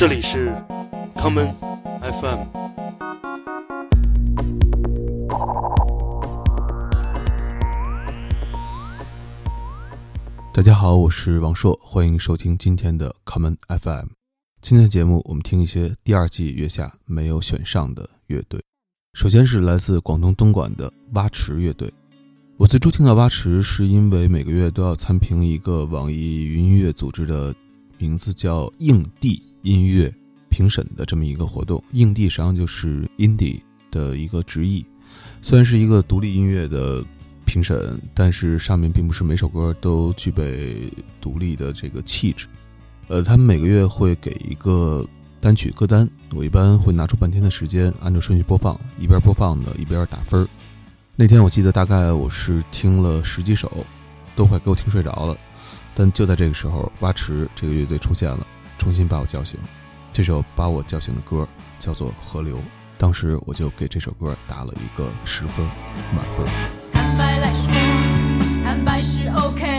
这里是 common FM。大家好，我是王硕，欢迎收听今天的 common FM。今天的节目，我们听一些第二季月下没有选上的乐队。首先是来自广东东莞的蛙池乐队。我最初听到蛙池，是因为每个月都要参评一个网易云音乐组织的名字叫“硬地音乐评审”的这么一个活动。硬地实际上就是 indie 的一个直译，虽然是一个独立音乐的评审，但是上面并不是每首歌都具备独立的这个气质。呃，他们每个月会给一个单曲歌单，我一般会拿出半天的时间，按照顺序播放，一边播放呢一边打分。那天我记得大概我是听了十几首，都快给我听睡着了。但就在这个时候，蛙池这个乐队出现了，重新把我叫醒。这首把我叫醒的歌叫做《河流》，当时我就给这首歌打了一个十分满分。坦白来说，坦白是 OK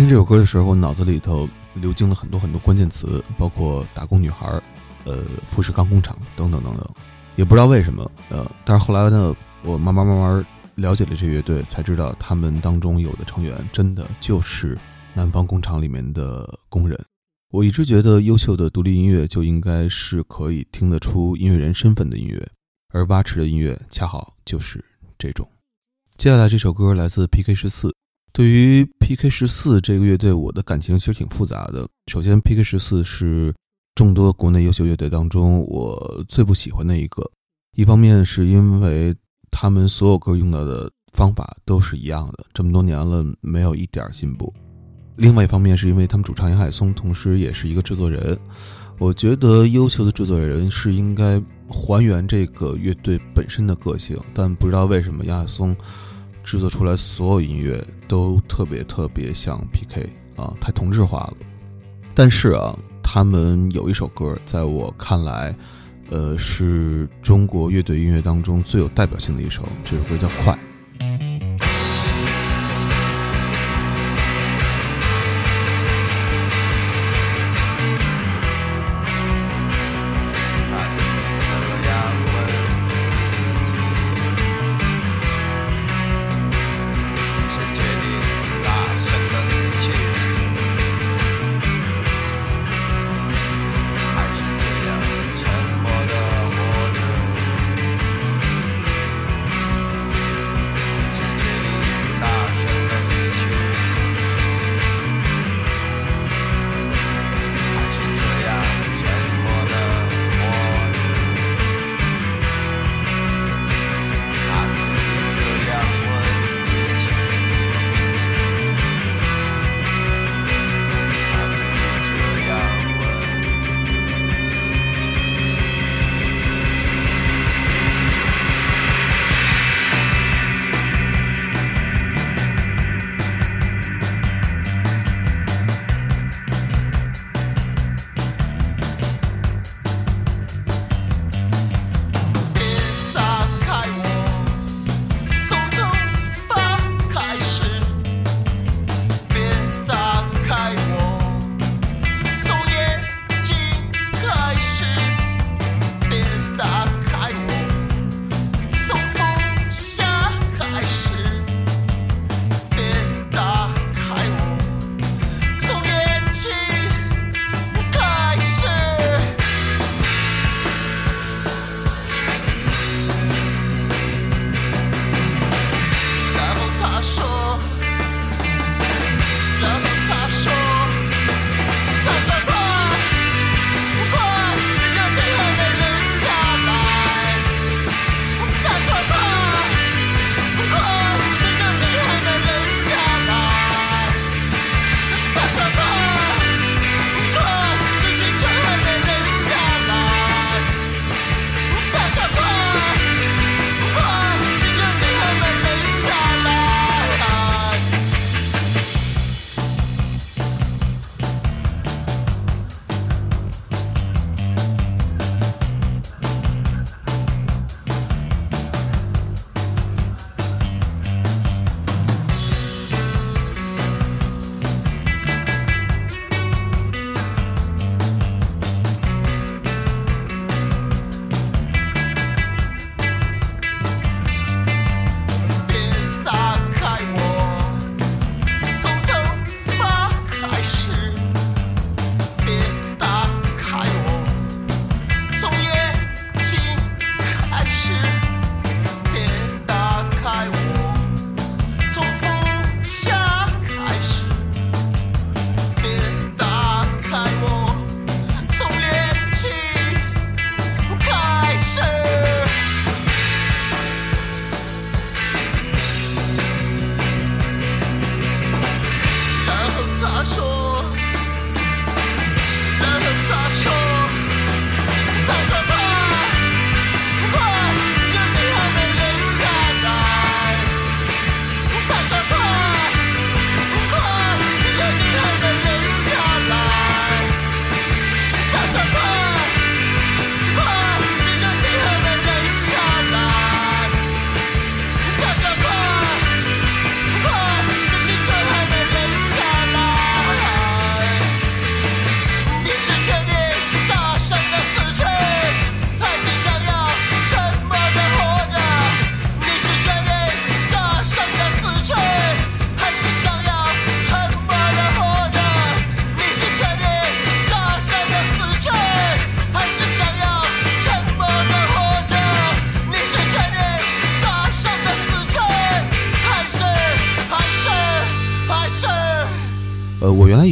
听这首歌的时候，我脑子里头流经了很多很多关键词，包括打工女孩、呃富士康工厂等等等等，也不知道为什么，呃，但是后来呢，我慢慢慢慢了解了这乐队，才知道他们当中有的成员真的就是南方工厂里面的工人。我一直觉得优秀的独立音乐就应该是可以听得出音乐人身份的音乐，而蛙池的音乐恰好就是这种。接下来这首歌来自 PK 十四。对于 PK 十四这个乐队，我的感情其实挺复杂的。首先，PK 十四是众多国内优秀乐队当中我最不喜欢的一个。一方面是因为他们所有歌用到的方法都是一样的，这么多年了没有一点进步。另外一方面是因为他们主唱杨海松同时也是一个制作人，我觉得优秀的制作人是应该还原这个乐队本身的个性，但不知道为什么杨海松制作出来所有音乐都特别特别像 PK 啊，太同质化了。但是啊，他们有一首歌，在我看来，呃，是中国乐队音乐当中最有代表性的一首，这首歌叫《快》。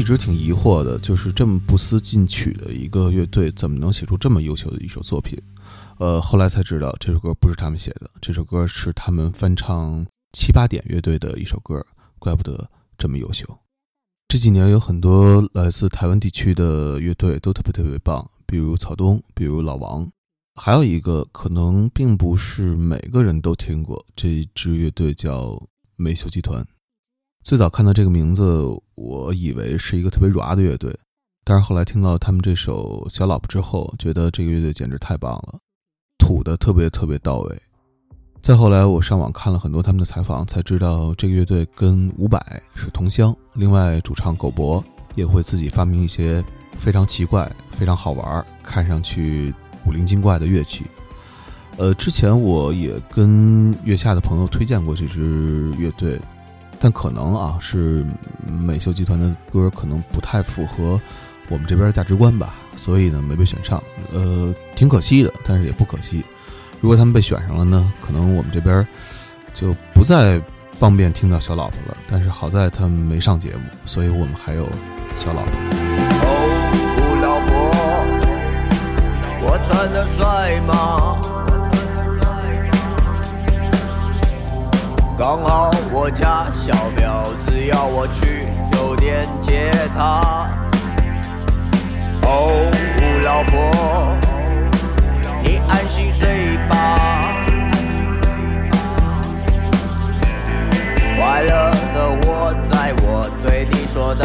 直挺疑惑的，就是这么不思进取的一个乐队，怎么能写出这么优秀的一首作品？呃，后来才知道这首歌不是他们写的，这首歌是他们翻唱七八点乐队的一首歌，怪不得这么优秀。这几年有很多来自台湾地区的乐队都特别特别棒，比如草东，比如老王，还有一个可能并不是每个人都听过，这一支乐队叫美秀集团。最早看到这个名字，我以为是一个特别 ra 的乐队，但是后来听到他们这首《小老婆》之后，觉得这个乐队简直太棒了，土的特别特别到位。再后来，我上网看了很多他们的采访，才知道这个乐队跟伍佰是同乡。另外，主唱狗博也会自己发明一些非常奇怪、非常好玩、看上去古灵精怪的乐器。呃，之前我也跟月下的朋友推荐过这支乐队，但可能啊是美秀集团的歌可能不太符合我们这边的价值观吧，所以呢没被选上。呃，挺可惜的，但是也不可惜。如果他们被选上了呢，可能我们这边就不再方便听到小老婆了。但是好在他们没上节目，所以我们还有小老婆。哦，老婆，我穿的帅吗？刚好我家小婊子要我去酒店接她。哦，老婆，你安心睡吧。快乐的我，在我对你说的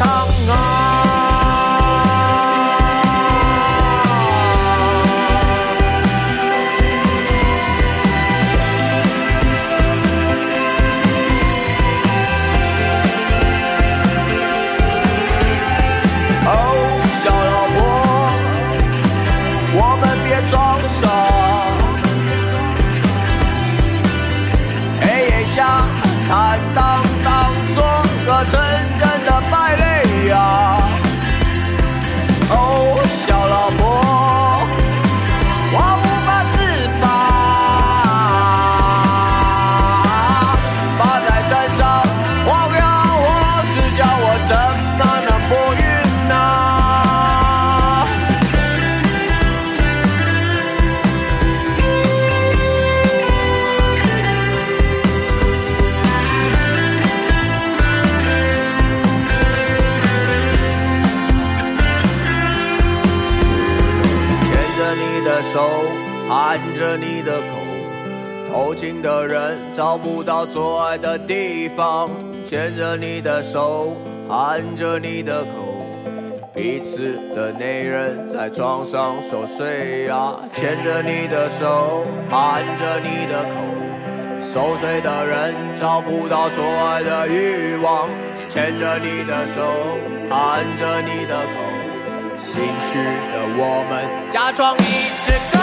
歌唱不到做爱的地方。牵着你的手，含着你的口，彼此的内人在床上熟睡呀。牵着你的手，含着你的口，熟睡的人找不到做爱的欲望。牵着你的手，含着你的口。心虚的我们假装一直歌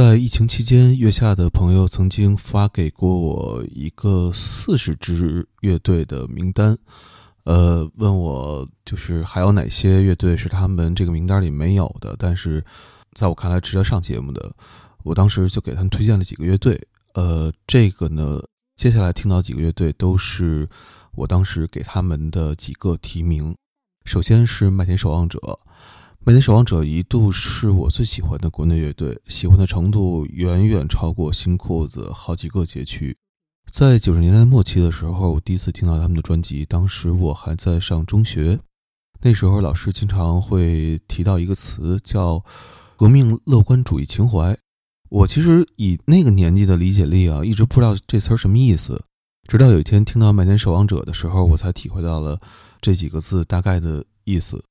在疫情期间，月下的朋友曾经发给过我一个四十支乐队的名单，呃，问我就是还有哪些乐队是他们这个名单里没有的，但是在我看来值得上节目的。我当时就给他们推荐了几个乐队，呃，这个呢，接下来听到几个乐队都是我当时给他们的几个提名。首先是麦田守望者。麦田守望者一度是我最喜欢的国内乐队，喜欢的程度远远超过新裤子好几个街区。在九十年代末期的时候，我第一次听到他们的专辑，当时我还在上中学，那时候老师经常会提到一个词叫“革命乐观主义情怀”。我其实以那个年纪的理解力啊，一直不知道这词儿什么意思，直到有一天听到麦田守望者的时候，我才体会到了这几个字大概的意思。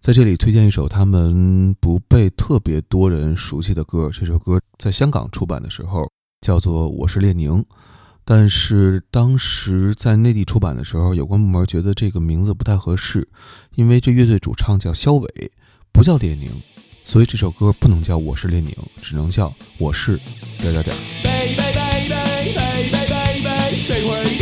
在这里推荐一首他们不被特别多人熟悉的歌这首歌在香港出版的时候叫做我是列宁但是当时在内地出版的时候有关部门觉得这个名字不太合适因为这乐队主唱叫肖伟不叫列宁所以这首歌不能叫我是列宁只能叫我是点点点 baby baby baby baby say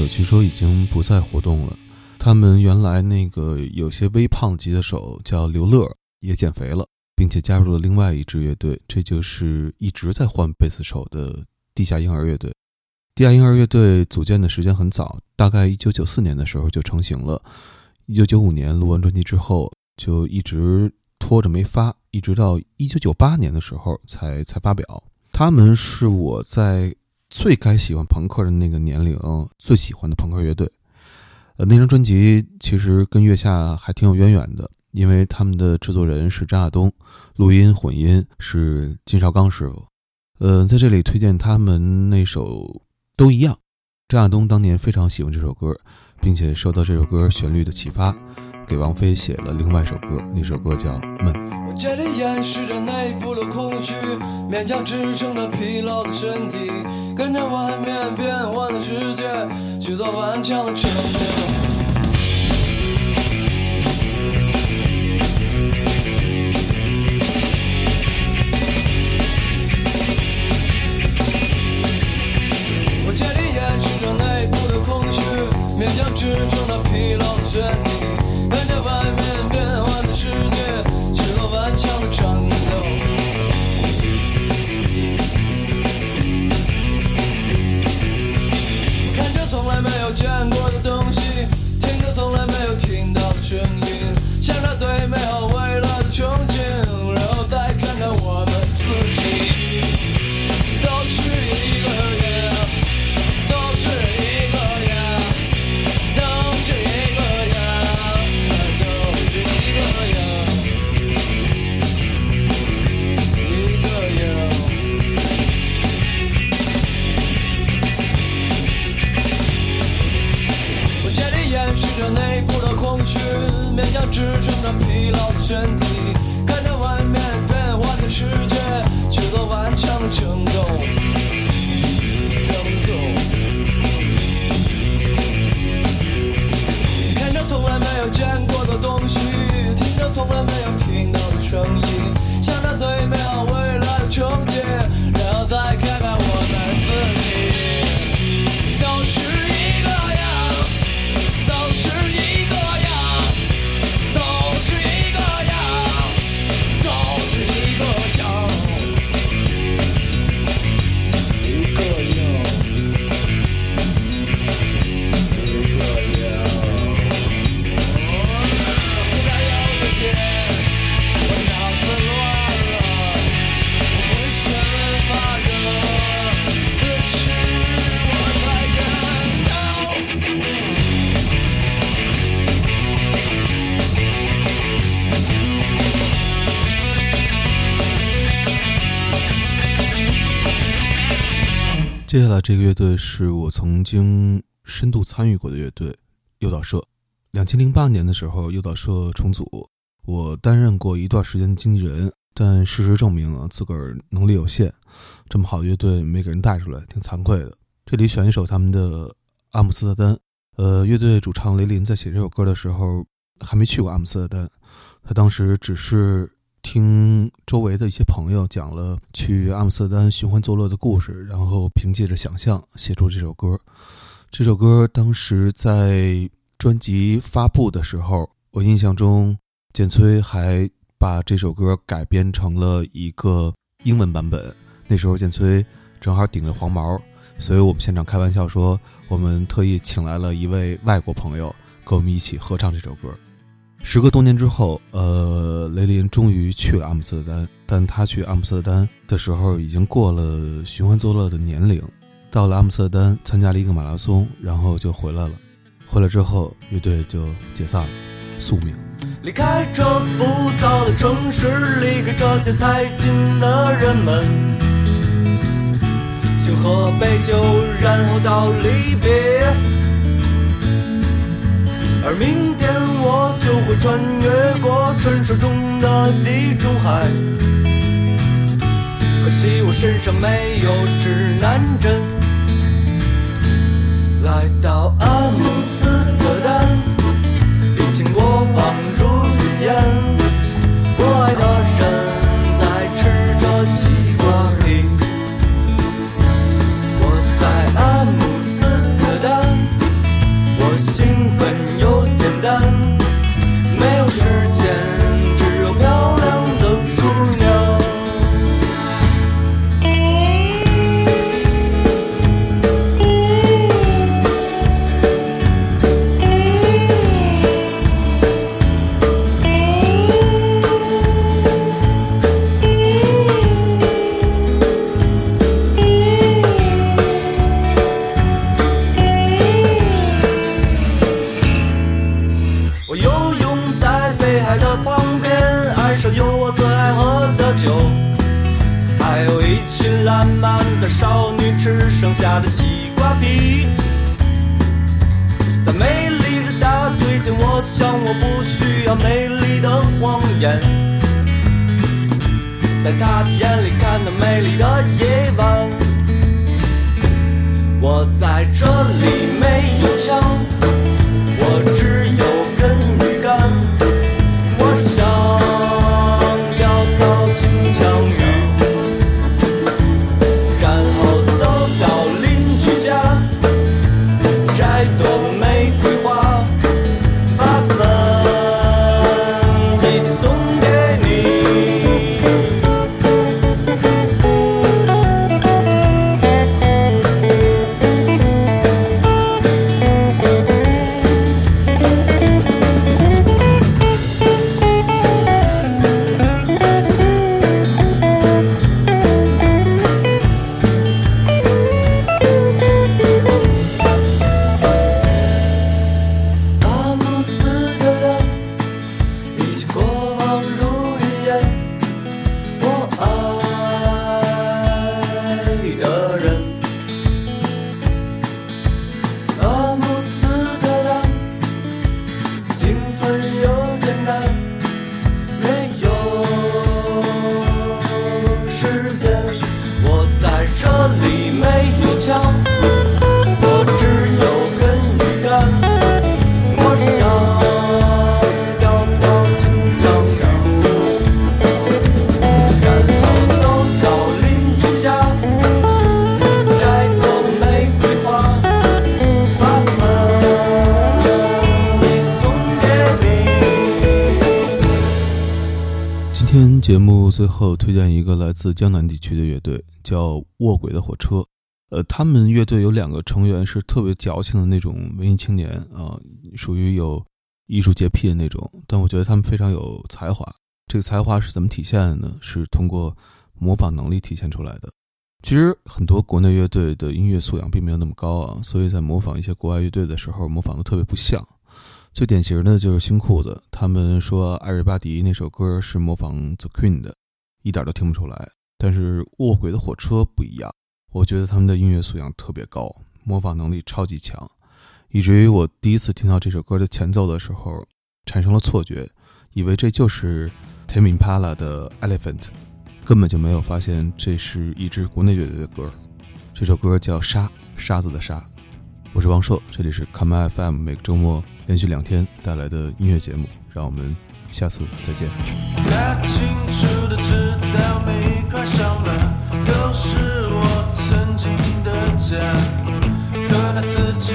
者据说已经不再活动了。他们原来那个有些微胖级的手叫刘乐，也减肥了，并且加入了另外一支乐队，这就是一直在换贝斯手的地下婴儿乐队。地下婴儿乐队组建的时间很早，大概一九九四年的时候就成型了。一九九五年录完专辑之后，就一直拖着没发，一直到一九九八年的时候才才发表。他们是我在最该喜欢朋克的那个年龄最喜欢的朋克乐队。呃，那张专辑其实跟月下还挺有渊源的，因为他们的制作人是张亚东，录音混音是金绍刚师傅。呃，在这里推荐他们那首《都一样》，张亚东当年非常喜欢这首歌，并且受到这首歌旋律的启发，给王菲写了另外一首歌，那首歌叫《闷》。我这里掩饰着内部的空虚，勉强支撑着疲劳的身体，跟着外面变幻的世界，去做顽强的证明。我竭力掩饰着内部的空虚，勉强支撑撑着疲劳接下来这个乐队是我曾经深度参与过的乐队诱导社。两千零八年的时候，诱导社重组，我担任过一段时间的经纪人，但事实证明啊，自个儿能力有限，这么好的乐队没给人带出来，挺惭愧的。这里选一首他们的《阿姆斯特丹》。呃，乐队主唱雷林在写这首歌的时候还没去过阿姆斯特丹，他当时只是听周围的一些朋友讲了去阿姆斯特丹寻欢作乐的故事，然后凭借着想象写出这首歌。这首歌当时在专辑发布的时候，我印象中简崔还把这首歌改编成了一个英文版本。那时候简崔正好顶着黄毛，所以我们现场开玩笑说，我们特意请来了一位外国朋友跟我们一起合唱这首歌。时隔多年之后，呃，雷林终于去了阿姆斯特丹，但他去阿姆斯特丹的时候已经过了寻欢作乐的年龄。到了阿姆斯特丹，参加了一个马拉松，然后就回来了。回来之后，乐队就解散了，宿命。离开这浮躁的城市，离开这些财经的人们，请喝杯酒，然后到离别。而明天我就会穿越过传说中的地中海，可惜我身上没有指南针。来到阿姆斯特丹。已经过往如云烟。我爱的人在吃着西瓜皮。我在阿姆斯特丹，我兴奋，没有最后推荐一个来自江南地区的乐队，叫卧轨的火车。呃，他们乐队有两个成员是特别矫情的那种文艺青年啊、属于有艺术洁癖的那种。但我觉得他们非常有才华。这个才华是怎么体现的呢？是通过模仿能力体现出来的。其实很多国内乐队的音乐素养并没有那么高啊，所以在模仿一些国外乐队的时候，模仿的特别不像。最典型的就是新裤子，他们说《艾瑞巴迪》那首歌是模仿 The Queen 的，一点都听不出来。但是卧轨的火车不一样，我觉得他们的音乐素养特别高，模仿能力超级强，以至于我第一次听到这首歌的前奏的时候，产生了错觉，以为这就是 Tame Impala 的 Elephant，根本就没有发现这是一支国内乐队的歌。这首歌叫《沙》，沙子的沙。我是王硕，这里是 Come FM，每个周末连续两天带来的音乐节目，让我们下次再见。都是我曾经的家，可他自己